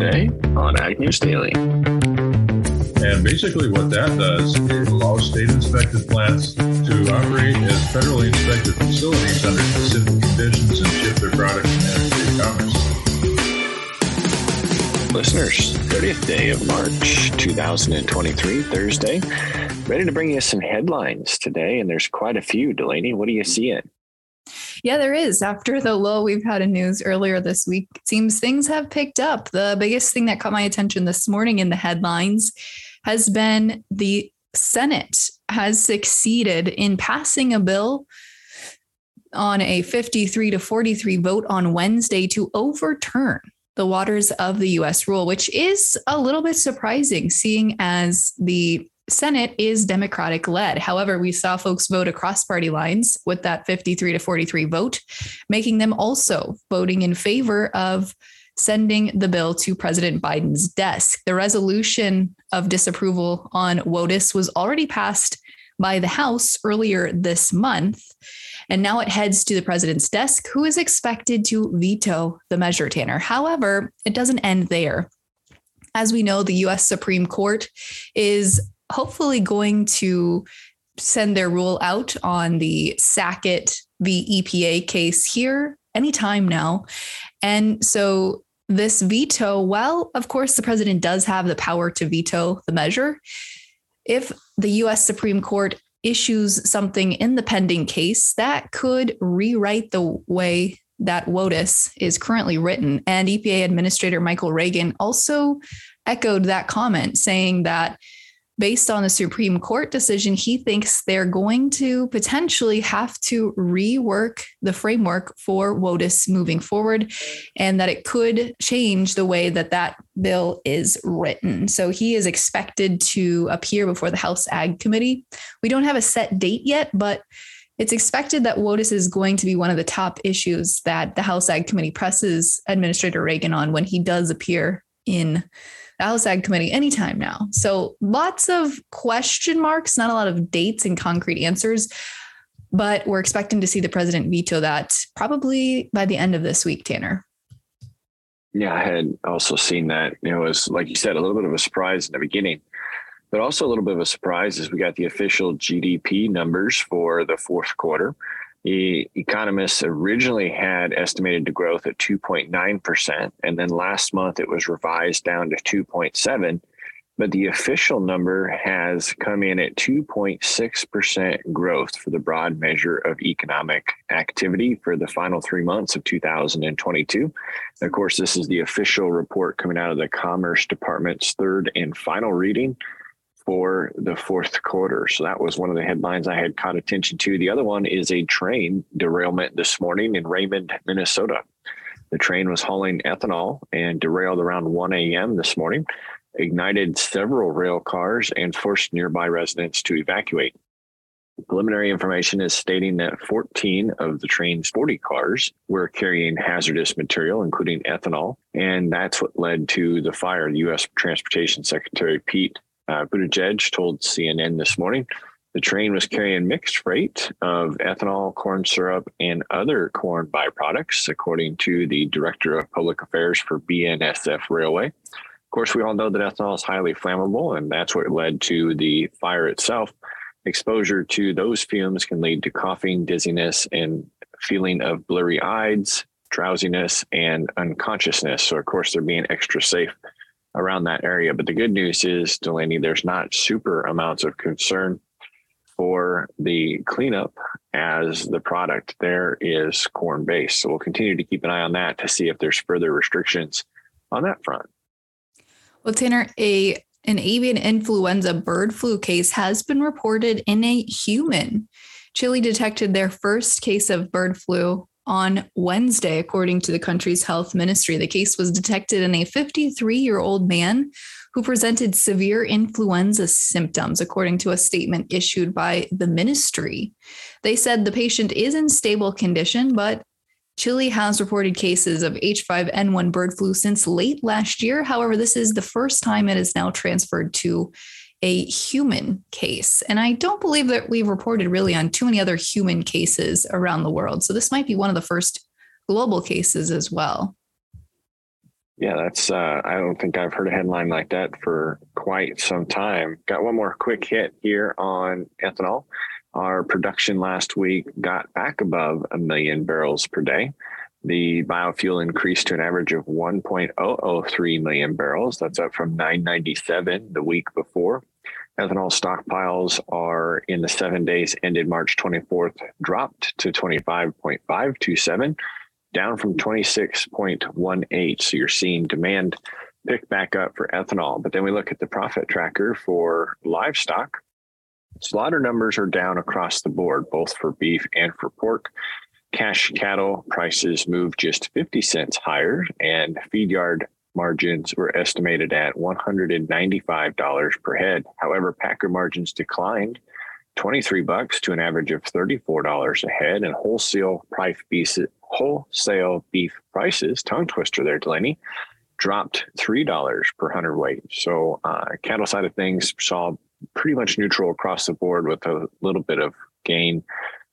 today on Ag News Daily. And basically, what that does is allow state inspected plants to operate as federally inspected facilities under specific conditions and ship their products in interstate commerce. Listeners, 30th day of March 2023, Thursday. Ready to bring you some headlines today, and there's quite a few. Delaney, what do you see it? Yeah, there is. After the low we've had in news earlier this week, seems things have picked up. The biggest thing that caught my attention this morning in the headlines has been the Senate has succeeded in passing a bill on a 53 to 43 vote on Wednesday to overturn the waters of the US rule, which is a little bit surprising, seeing as the Senate is Democratic led. However, we saw folks vote across party lines with that 53 to 43 vote, making them also voting in favor of sending the bill to President Biden's desk. The resolution of disapproval on WOTUS was already passed by the House earlier this month. And now it heads to the president's desk, who is expected to veto the measure, Tanner. However, it doesn't end there. As we know, the US Supreme Court is hopefully going to send their rule out on the Sackett v. EPA case here anytime now. And so this veto, well, of course, the president does have the power to veto the measure. If the US Supreme Court issues something in the pending case, that could rewrite the way that WOTUS is currently written. And EPA Administrator Michael Regan also echoed that comment, saying that based on the Supreme Court decision, he thinks they're going to potentially have to rework the framework for WOTUS moving forward and that it could change the way that that bill is written. So he is expected to appear before the House Ag Committee. We don't have a set date yet, but it's expected that WOTUS is going to be one of the top issues that the House Ag Committee presses Administrator Regan on when he does appear in House Ag Committee anytime now. So lots of question marks, not a lot of dates and concrete answers, but we're expecting to see the president veto that probably by the end of this week, Tanner. Yeah, I had also seen that. It was like you said, a little bit of a surprise in the beginning, but also a little bit of a surprise as we got the official GDP numbers for the fourth quarter. The economists originally had estimated the growth at 2.9%, and then last month it was revised down to 2.7. But the official number has come in at 2.6% growth for the broad measure of economic activity for the final three months of 2022. And of course, this is the official report coming out of the Commerce Department's third and final reading for the fourth quarter. So that was one of the headlines I had caught attention to. The other one is a train derailment this morning in Raymond, Minnesota. The train was hauling ethanol and derailed around 1 a.m. this morning, ignited several rail cars, and forced nearby residents to evacuate. Preliminary information is stating that 14 of the train's 40 cars were carrying hazardous material, including ethanol, and that's what led to the fire. The U.S. Transportation Secretary Pete uh, Buttigieg told CNN this morning the train was carrying mixed freight of ethanol, corn syrup, and other corn byproducts, according to the director of public affairs for BNSF Railway. Of course, we all know that ethanol is highly flammable, and that's what led to the fire itself. Exposure to those fumes can lead to coughing, dizziness, and feeling of blurry eyes, drowsiness, and unconsciousness. So, of course, they're being extra safe around that area. But the good news is, Delaney, there's not super amounts of concern for the cleanup as the product there is corn based. So we'll continue to keep an eye on that to see if there's further restrictions on that front. Well, Tanner, a an avian influenza bird flu case has been reported in a human. Chile detected their first case of bird flu on Wednesday, according to the country's health ministry. The case was detected in a 53 year old man who presented severe influenza symptoms, according to a statement issued by the ministry. They said the patient is in stable condition, but Chile has reported cases of H5N1 bird flu since late last year. However, this is the first time it is now transferred to a human case. And I don't believe that we've reported really on too many other human cases around the world. So this might be one of the first global cases as well. Yeah, that's. Uh, I don't think I've heard a headline like that for quite some time. Got one more quick hit here on ethanol. Our production last week got back above a million barrels per day. The biofuel increased to an average of 1.003 million barrels. That's up from 997 the week before. Ethanol stockpiles are in the seven days ended March 24th, dropped to 25.527, down from 26.18. So you're seeing demand pick back up for ethanol. But then we look at the profit tracker for livestock. Slaughter numbers are down across the board, both for beef and for pork. Cash cattle prices moved just 50 cents higher, and feed yard margins were estimated at $195 per head. However, packer margins declined 23 bucks to an average of $34 a head, and wholesale price beef, wholesale beef prices, tongue twister there, Delaney, dropped $3 per hundredweight. So, uh, cattle side of things saw pretty much neutral across the board with a little bit of gain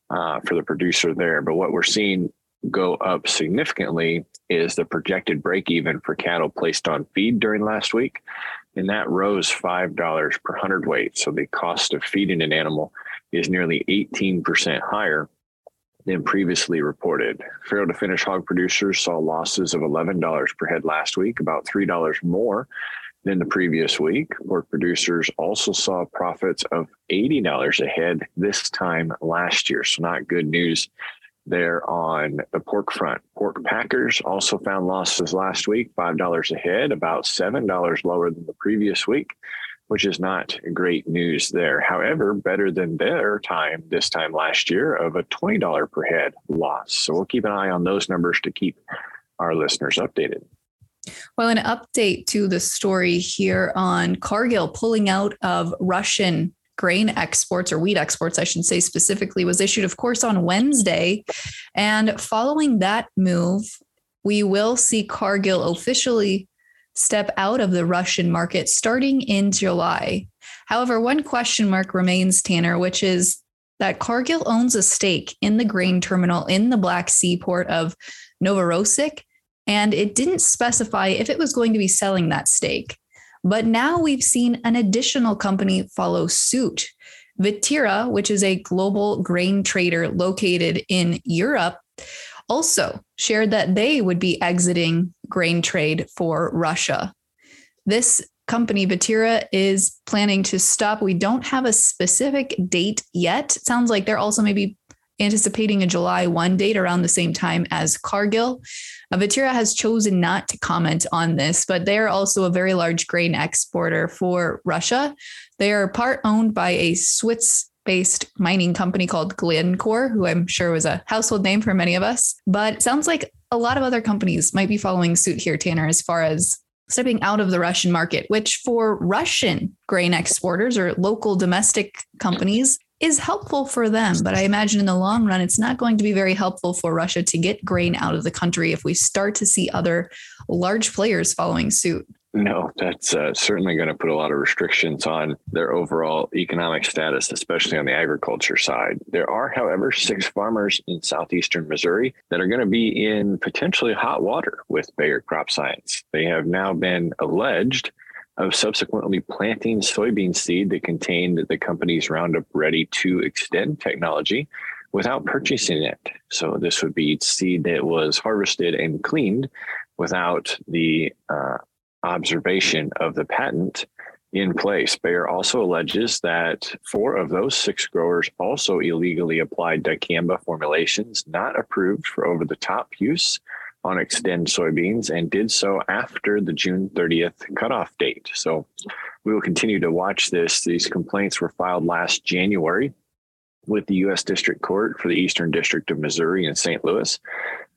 uh, for the producer there. But what we're seeing go up significantly is the projected break even for cattle placed on feed during last week. And that rose $5 per hundredweight. So the cost of feeding an animal is nearly 18% higher than previously reported. Farrow to finish hog producers saw losses of $11 per head last week, about $3 more than the previous week. Pork producers also saw profits of $80 a head this time last year. So, not good news there on the pork front. Pork packers also found losses last week, $5 a head, about $7 lower than the previous week, which is not great news there. However, better than their time this time last year of a $20 per head loss. So, we'll keep an eye on those numbers to keep our listeners updated. Well, an update to the story here on Cargill pulling out of Russian grain exports or wheat exports, I should say specifically, was issued, of course, on Wednesday. And following that move, we will see Cargill officially step out of the Russian market starting in July. However, one question mark remains, Tanner, which is that Cargill owns a stake in the grain terminal in the Black Sea port of Novorossiysk and it didn't specify if it was going to be selling that stake. But now we've seen an additional company follow suit. Viterra, which is a global grain trader located in Europe, also shared that they would be exiting grain trade for Russia. This company, Viterra, is planning to stop. We don't have a specific date yet. It sounds like they're also maybe anticipating a July 1 date around the same time as Cargill. Viterra has chosen not to comment on this, but they are also a very large grain exporter for Russia. They are part owned by a Swiss based mining company called Glencore, who I'm sure was a household name for many of us. But sounds like a lot of other companies might be following suit here, Tanner, as far as stepping out of the Russian market, which for Russian grain exporters or local domestic companies is helpful for them. But I imagine in the long run, it's not going to be very helpful for Russia to get grain out of the country if we start to see other large players following suit. No, that's uh, certainly going to put a lot of restrictions on their overall economic status, especially on the agriculture side. There are, however, six farmers in southeastern Missouri that are going to be in potentially hot water with Bayer Crop Science. They have now been alleged of subsequently planting soybean seed that contained the company's Roundup Ready 2 Xtend technology without purchasing it. So this would be seed that was harvested and cleaned without the uh, observation of the patent in place. Bayer also alleges that four of those six growers also illegally applied dicamba formulations not approved for over the top use on Xtend soybeans and did so after the June 30th cutoff date. So we will continue to watch this. These complaints were filed last January with the U.S. District Court for the Eastern District of Missouri in St. Louis.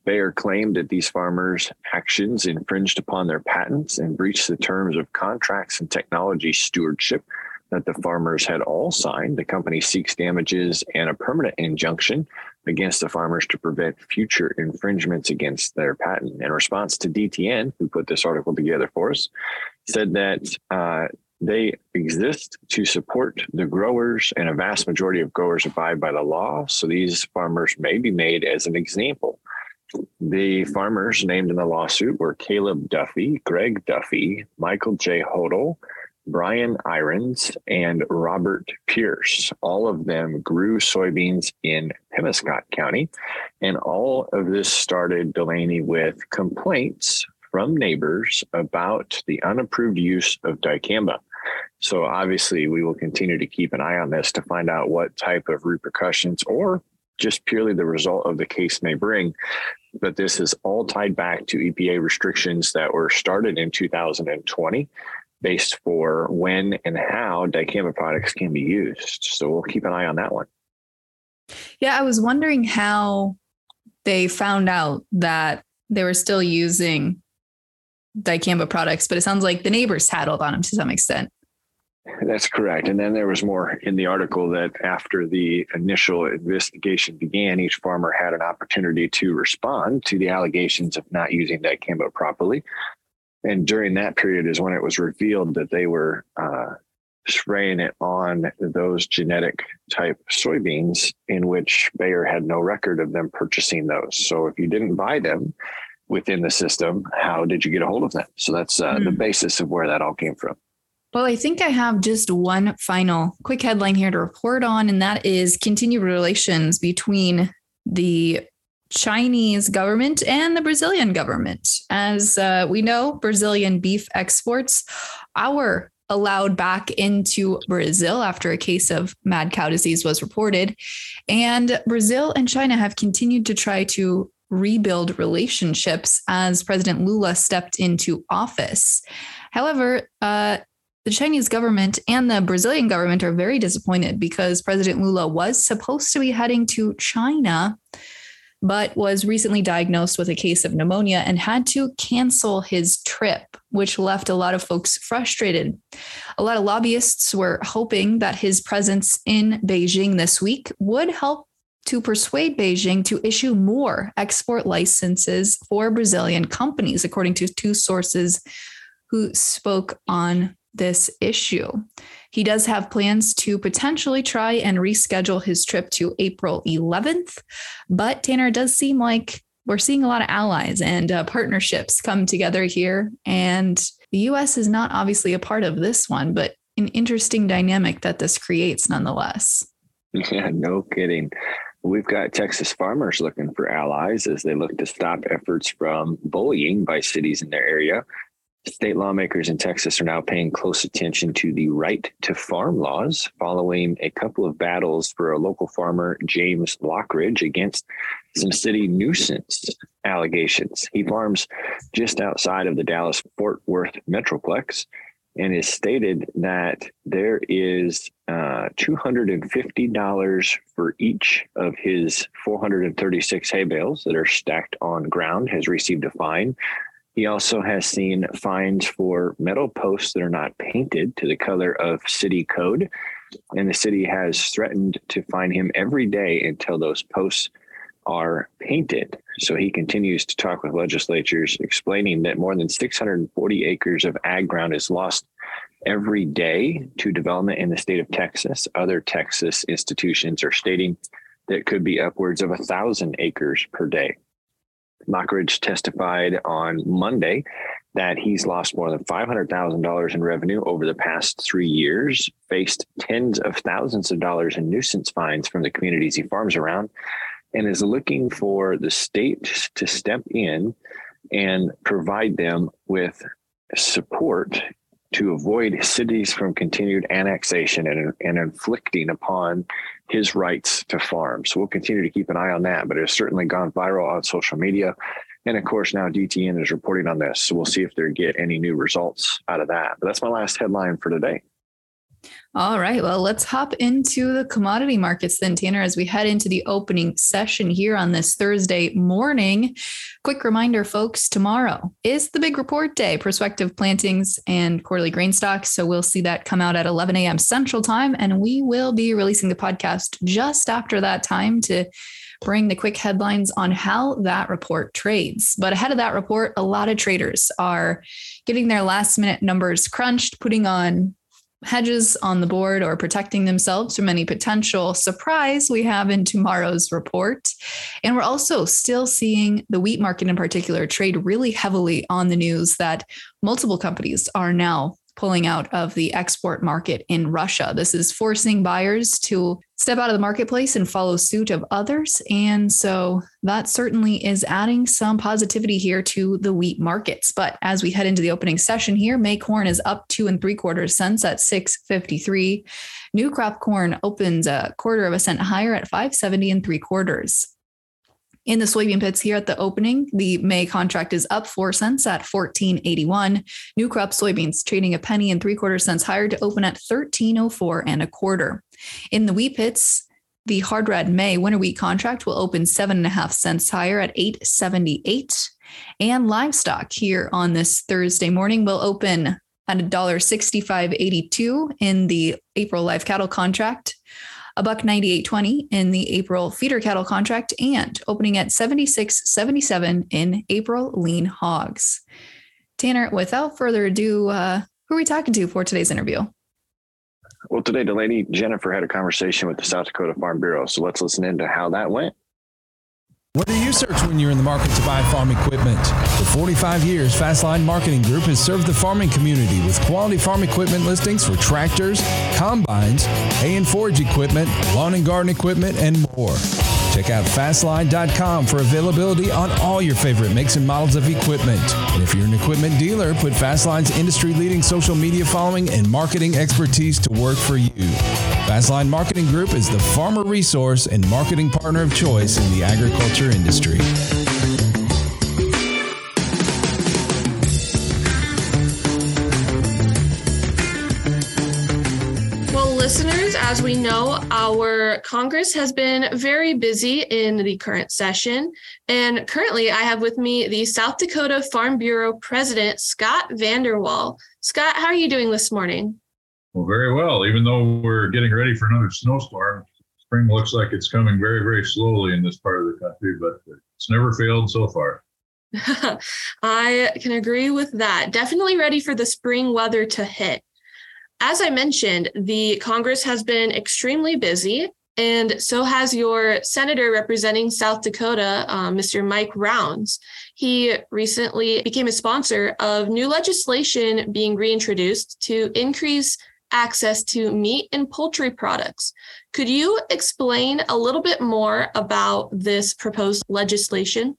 Bayer claimed that these farmers' actions infringed upon their patents and breached the terms of contracts and technology stewardship that the farmers had all signed. The company seeks damages and a permanent injunction against the farmers to prevent future infringements against their patent. In response to DTN, who put this article together for us, said that uh, they exist to support the growers, and a vast majority of growers abide by the law. So these farmers may be made as an example The farmers named in the lawsuit were Caleb Duffy, Greg Duffy, Michael J. Hodel, Brian Irons, and Robert Pierce. All of them grew soybeans in Pemiscot County. And all of this started Delaney with complaints from neighbors about the unapproved use of dicamba. So obviously, we will continue to keep an eye on this to find out what type of repercussions or just purely the result of the case may bring. But this is all tied back to EPA restrictions that were started in 2020 based for when and how dicamba products can be used. So we'll keep an eye on that one. Yeah, I was wondering how they found out that they were still using dicamba products, but it sounds like the neighbors tattled on them to some extent. That's correct. And then there was more in the article that after the initial investigation began, each farmer had an opportunity to respond to the allegations of not using dicamba properly. And during that period is when it was revealed that they were uh, spraying it on those genetic type soybeans in which Bayer had no record of them purchasing those. So if you didn't buy them within the system, how did you get a hold of them? So that's uh, mm. the hmm. basis of where that all came from. Well, I think I have just one final quick headline here to report on, and that is continued relations between the Chinese government and the Brazilian government. As uh, we know, Brazilian beef exports are allowed back into Brazil after a case of mad cow disease was reported. And Brazil and China have continued to try to rebuild relationships as President Lula stepped into office. However, uh, the Chinese government and the Brazilian government are very disappointed because President Lula was supposed to be heading to China, but was recently diagnosed with a case of pneumonia and had to cancel his trip, which left a lot of folks frustrated. A lot of lobbyists were hoping that his presence in Beijing this week would help to persuade Beijing to issue more export licenses for Brazilian companies, according to two sources who spoke on this issue. He does have plans to potentially try and reschedule his trip to April 11th, but Tanner, does seem like we're seeing a lot of allies and uh, partnerships come together here. And the US is not obviously a part of this one, but an interesting dynamic that this creates nonetheless. Yeah, no kidding. We've got Texas farmers looking for allies as they look to stop efforts from bullying by cities in their area State lawmakers in Texas are now paying close attention to the right to farm laws following a couple of battles for a local farmer, James Lockridge, against some city nuisance allegations. He farms just outside of the Dallas Fort Worth Metroplex and has stated that there is uh, $250 for each of his 436 hay bales that are stacked on ground, has received a fine he also has seen fines for metal posts that are not painted to the color of city code. And the city has threatened to fine him every day until those posts are painted. So he continues to talk with legislatures, explaining that more than 640 acres of ag ground is lost every day to development in the state of Texas. Other Texas institutions are stating that could be upwards of a thousand acres per day. Lockridge testified on Monday that he's lost more than $500,000 in revenue over the past three years, faced tens of thousands of dollars in nuisance fines from the communities he farms around, and is looking for the state to step in and provide them with support to avoid cities from continued annexation and, and inflicting upon his rights to farm. So we'll continue to keep an eye on that, but it's certainly gone viral on social media. And of course, now DTN is reporting on this. So we'll see if they get any new results out of that. But that's my last headline for today. All right. Well, let's hop into the commodity markets then, Tanner, as we head into the opening session here on this Thursday morning. Quick reminder, folks, tomorrow is the big report day, prospective plantings and quarterly grain stocks. So we'll see that come out at 11 a.m. Central Time. And we will be releasing the podcast just after that time to bring the quick headlines on how that report trades. But ahead of that report, a lot of traders are getting their last minute numbers crunched, putting on hedges on the board or protecting themselves from any potential surprise we have in tomorrow's report. And we're also still seeing the wheat market in particular trade really heavily on the news that multiple companies are now pulling out of the export market in Russia. This is forcing buyers to step out of the marketplace and follow suit of others. And so that certainly is adding some positivity here to the wheat markets. But as we head into the opening session here, May corn is up two and three quarters cents at 653. New crop corn opens a quarter of a cent higher at 570 and three quarters. In the soybean pits here at the opening, the May contract is up four cents at 14.81. New crop soybeans trading a penny and three quarter cents higher to open at 13.04 and a quarter. In the wheat pits, the hard red May winter wheat contract will open seven and a half cents higher at 8.78. And livestock here on this Thursday morning will open at $1.6582 in the April live cattle contract a buck 98.20 in the April feeder cattle contract and opening at 76.77 in April lean hogs. Tanner, without further ado, uh, who are we talking to for today's interview? Well, today, Delaney Jennifer had a conversation with the South Dakota Farm Bureau. So let's listen into how that went. What do you search when you're in the market to buy farm equipment? For 45 years, Fastline Marketing Group has served the farming community with quality farm equipment listings for tractors, combines, hay and forage equipment, lawn and garden equipment, and more. Check out fastline.com for availability on all your favorite makes and models of equipment. And if you're an equipment dealer, put Fastline's industry leading social media following and marketing expertise to work for you. Fastline Marketing Group is the farmer resource and marketing partner of choice in the agriculture industry. As we know, our Congress has been very busy in the current session. And currently, I have with me the South Dakota Farm Bureau President, Scott VanderWal. Scott, how are you doing this morning? Well, very well. Even though we're getting ready for another snowstorm, spring looks like it's coming very, very slowly in this part of the country, but it's never failed so far. I can agree with that. Definitely ready for the spring weather to hit as I mentioned, the Congress has been extremely busy, and so has your senator representing South Dakota, uh, Mr. Mike Rounds. He recently became a sponsor of new legislation being reintroduced to increase access to meat and poultry products. Could you explain a little bit more about this proposed legislation?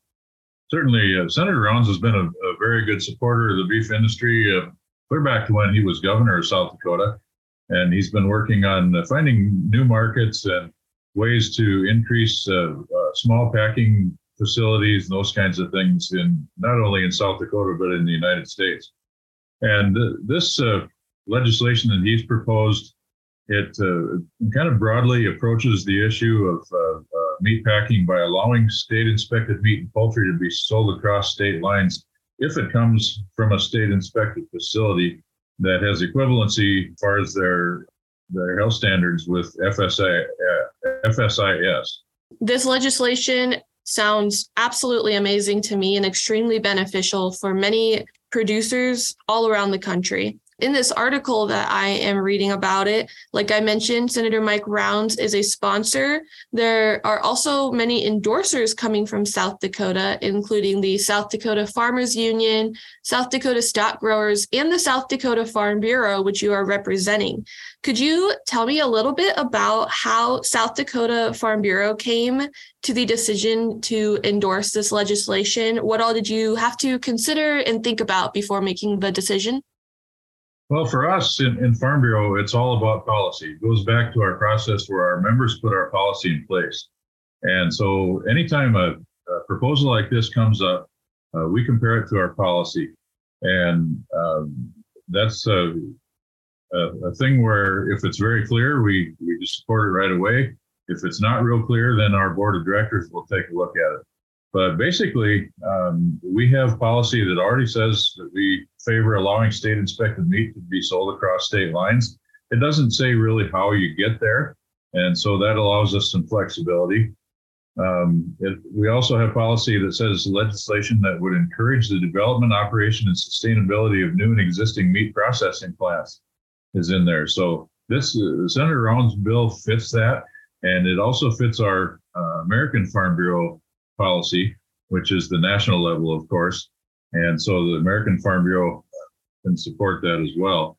Certainly, uh, Senator Rounds has been a, a, very good supporter of the beef industry. Uh, clear back to when he was governor of South Dakota. And he's been working on uh, finding new markets and ways to increase uh, uh, small packing facilities and those kinds of things in not only in South Dakota, but in the United States. And uh, this uh, legislation that he's proposed, it uh, kind of broadly approaches the issue of meat packing by allowing state inspected meat and poultry to be sold across state lines if it comes from a state inspected facility that has equivalency as far as their their health standards with FSA, uh, FSIS. This legislation sounds absolutely amazing to me and extremely beneficial for many producers all around the country in this article that I am reading about it, like I mentioned, Senator Mike Rounds is a sponsor. There are also many endorsers coming from South Dakota, including the South Dakota Farmers Union, South Dakota Stock Growers, and the South Dakota Farm Bureau, which you are representing. Could you tell me a little bit about how South Dakota Farm Bureau came to the decision to endorse this legislation? What all did you have to consider and think about before making the decision? Well, for us in, in Farm Bureau, it's all about policy. It goes back to our process where our members put our policy in place. And so anytime a, a proposal like this comes up, uh, we compare it to our policy. And um, that's a, a, a, thing where if it's very clear, we, we just support it right away. If it's not real clear, then our board of directors will take a look at it. But basically, um, we have policy that already says that we favor allowing state inspected meat to be sold across state lines. It doesn't say really how you get there. And so that allows us some flexibility. Um, it, we also have policy that says legislation that would encourage the development, operation, and sustainability of new and existing meat processing plants. is in there. So this uh, Senator Rounds bill fits that, and it also fits our uh, American Farm Bureau policy, which is the national level, of course. And so the American Farm Bureau can support that as well.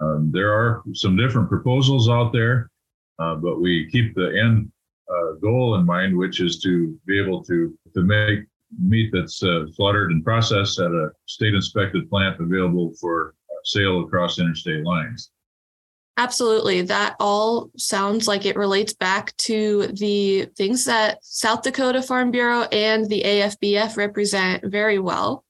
Um, there are some different proposals out there, uh, but we keep the end uh, goal in mind, which is to be able to to make meat that's uh, slaughtered and processed at a state inspected plant available for sale across interstate lines. Absolutely. That all sounds like it relates back to the things that South Dakota Farm Bureau and the AFBF represent very well.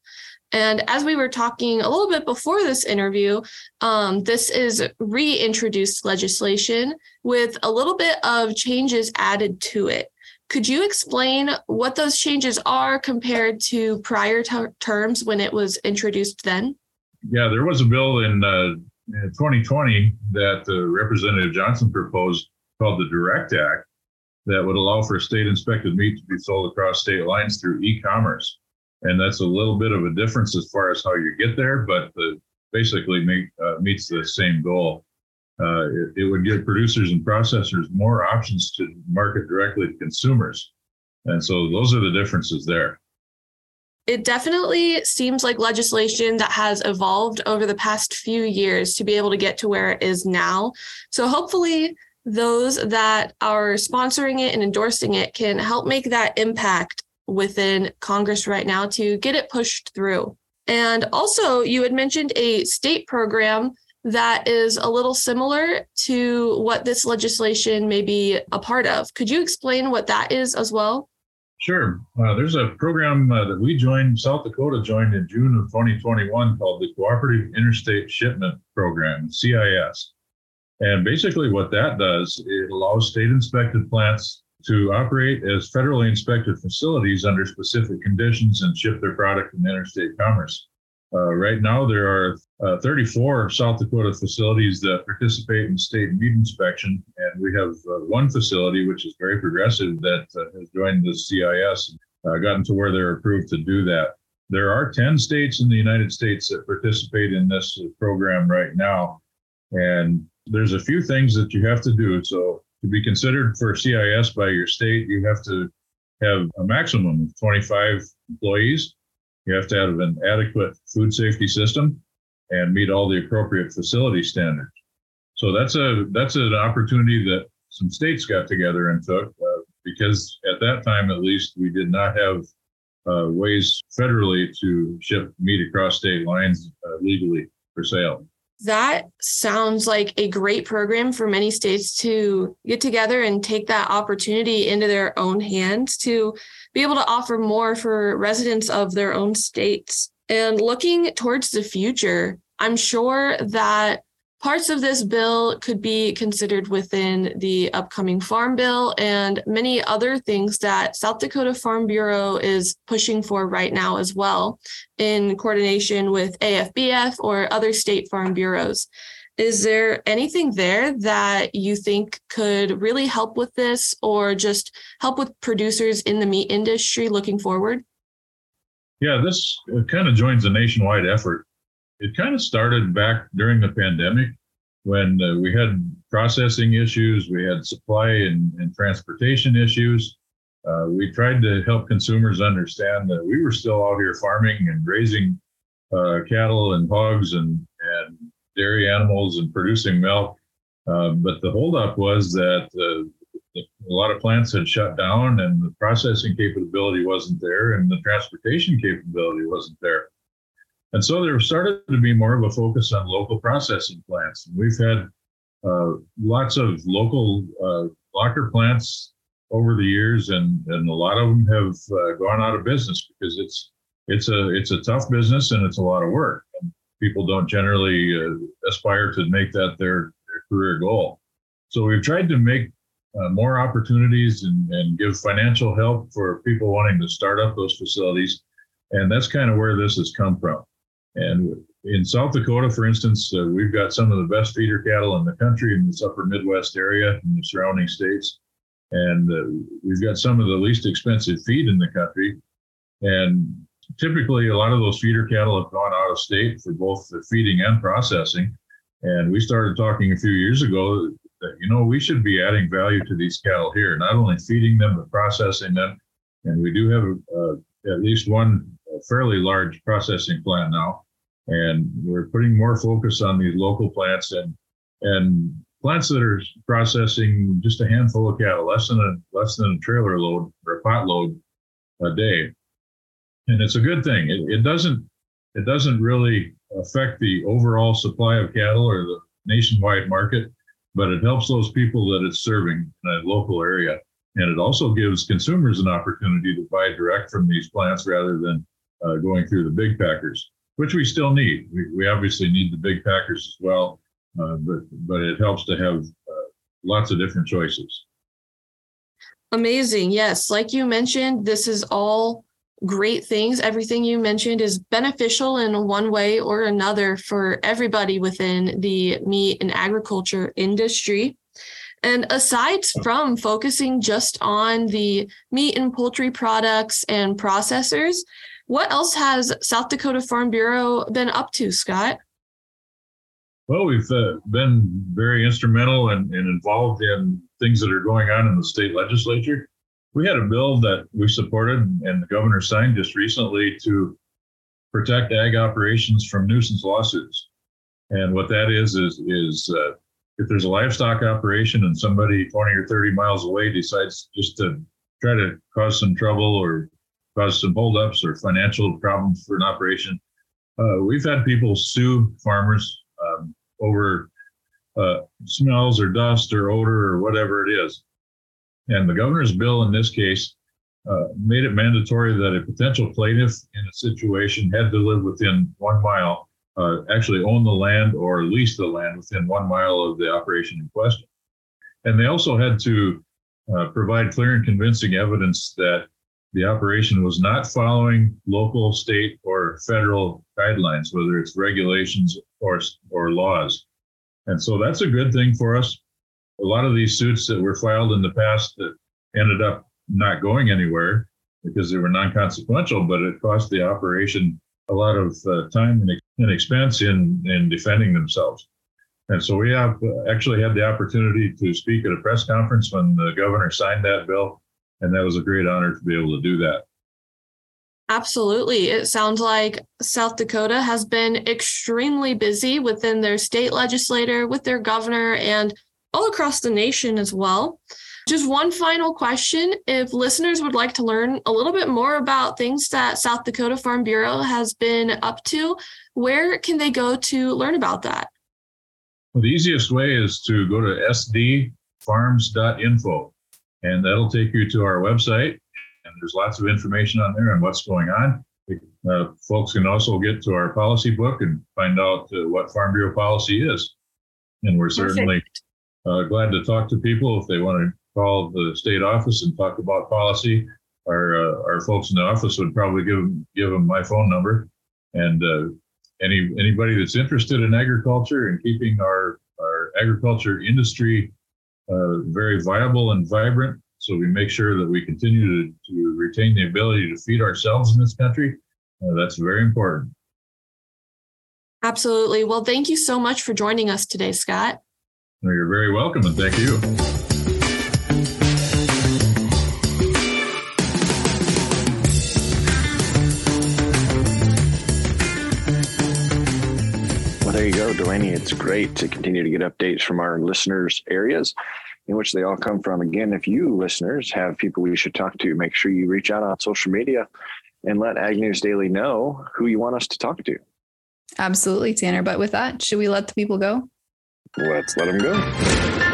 And as we were talking a little bit before this interview, um, this is reintroduced legislation with a little bit of changes added to it. Could you explain what those changes are compared to prior terms when it was introduced then? Yeah, there was a bill in, uh, 2020 that uh, Representative Johnson proposed called the Direct Act that would allow for state inspected meat to be sold across state lines through e commerce and that's a little bit of a difference as far as how you get there, but the, basically make, uh, meets the same goal. Uh, it, it, would give producers and processors more options to market directly to consumers, and so those are the differences there. It definitely seems like legislation that has evolved over the past few years to be able to get to where it is now. So hopefully those that are sponsoring it and endorsing it can help make that impact within Congress right now to get it pushed through. And also, you had mentioned a state program that is a little similar to what this legislation may be a part of. Could you explain what that is as well? Sure. Uh, there's a program uh, that we joined, South Dakota joined in June of 2021 called the Cooperative Interstate Shipment Program, CIS. And basically, what that does, it allows state inspected plants to operate as federally inspected facilities under specific conditions and ship their product in interstate commerce. Uh, right now, there are uh, 34 South Dakota facilities that participate in state meat inspection, and we have uh, one facility, which is very progressive, that uh, has joined the CIS, uh, gotten to where they're approved to do that. There are 10 states in the United States that participate in this program right now, and there's a few things that you have to do. So to be considered for CIS by your state, you have to have a maximum of 25 employees. You have to have an adequate food safety system and meet all the appropriate facility standards. So that's a that's an opportunity that some states got together and took uh, because at that time, at least, we did not have uh, ways federally to ship meat across state lines uh, legally for sale that sounds like a great program for many states to get together and take that opportunity into their own hands to be able to offer more for residents of their own states. And looking towards the future, I'm sure that Parts of this bill could be considered within the upcoming Farm Bill and many other things that South Dakota Farm Bureau is pushing for right now as well, in coordination with AFBF or other state farm bureaus. Is there anything there that you think could really help with this or just help with producers in the meat industry looking forward? Yeah, this uh, kind of joins a nationwide effort it kind of started back during the pandemic when uh, we had processing issues, we had supply and, and transportation issues. Uh, we tried to help consumers understand that we were still out here farming and raising uh, cattle and hogs and, and dairy animals and producing milk. Uh, but the holdup was that uh, a lot of plants had shut down and the processing capability wasn't there and the transportation capability wasn't there. And so there started to be more of a focus on local processing plants. We've had uh, lots of local uh, locker plants over the years, and, and a lot of them have uh, gone out of business because it's it's a it's a tough business and it's a lot of work. And people don't generally uh, aspire to make that their, their career goal. So we've tried to make uh, more opportunities and, and give financial help for people wanting to start up those facilities. And that's kind of where this has come from. And in South Dakota, for instance, uh, we've got some of the best feeder cattle in the country in this upper Midwest area and the surrounding states. And uh, we've got some of the least expensive feed in the country. And typically, a lot of those feeder cattle have gone out of state for both the feeding and processing. And we started talking a few years ago that, you know, we should be adding value to these cattle here, not only feeding them, but processing them. And we do have uh, at least one fairly large processing plant now. And we're putting more focus on these local plants and, and plants that are processing just a handful of cattle, less than a less than a trailer load or a pot load a day. And it's a good thing. It, it doesn't it doesn't really affect the overall supply of cattle or the nationwide market, but it helps those people that it's serving in a local area. And it also gives consumers an opportunity to buy direct from these plants rather than uh, going through the big packers, which we still need. We, we obviously need the big packers as well, uh, but but it helps to have uh, lots of different choices. Amazing. Yes, like you mentioned, this is all great things. Everything you mentioned is beneficial in one way or another for everybody within the meat and agriculture industry. And aside from focusing just on the meat and poultry products and processors, what else has South Dakota Farm Bureau been up to, Scott? Well, we've uh, been very instrumental and, and involved in things that are going on in the state legislature. We had a bill that we supported and the governor signed just recently to protect ag operations from nuisance lawsuits. And what that is is is uh, if there's a livestock operation and somebody 20 or 30 miles away decides just to try to cause some trouble or cause some holdups or financial problems for an operation, uh, we've had people sue farmers um, over uh, smells or dust or odor or whatever it is. And the governor's bill in this case uh, made it mandatory that a potential plaintiff in a situation had to live within one mile, uh, actually own the land or lease the land within one mile of the operation in question. And they also had to uh, provide clear and convincing evidence that the operation was not following local, state, or federal guidelines, whether it's regulations or, or laws. And so that's a good thing for us a lot of these suits that were filed in the past that ended up not going anywhere because they were non-consequential, but it cost the operation a lot of uh, time and, expense in in defending themselves. And so we have actually had the opportunity to speak at a press conference when the governor signed that bill, and that was a great honor to be able to do that. Absolutely. It sounds like South Dakota has been extremely busy within their state legislator, with their governor, and all across the nation as well. Just one final question. If listeners would like to learn a little bit more about things that South Dakota Farm Bureau has been up to, where can they go to learn about that? Well, the easiest way is to go to sdfarms.info, and that'll take you to our website. And there's lots of information on there on what's going on. Uh, folks can also get to our policy book and find out uh, what Farm Bureau policy is. And we're certainly uh, glad to talk to people if they want to call the state office and talk about policy. Our uh, our folks in the office would probably give give them my phone number, and uh, any anybody that's interested in agriculture and keeping our our agriculture industry uh, very viable and vibrant, so we make sure that we continue to, to retain the ability to feed ourselves in this country. Uh, that's very important. Absolutely. Well, thank you so much for joining us today, Scott. You're very welcome, and thank you. Well, there you go, Delaney. It's great to continue to get updates from our listeners' areas in which they all come from. Again, if you listeners have people we should talk to, make sure you reach out on social media and let Ag News Daily know who you want us to talk to. Absolutely, Tanner. But with that, should we let the people go? Let's let them go.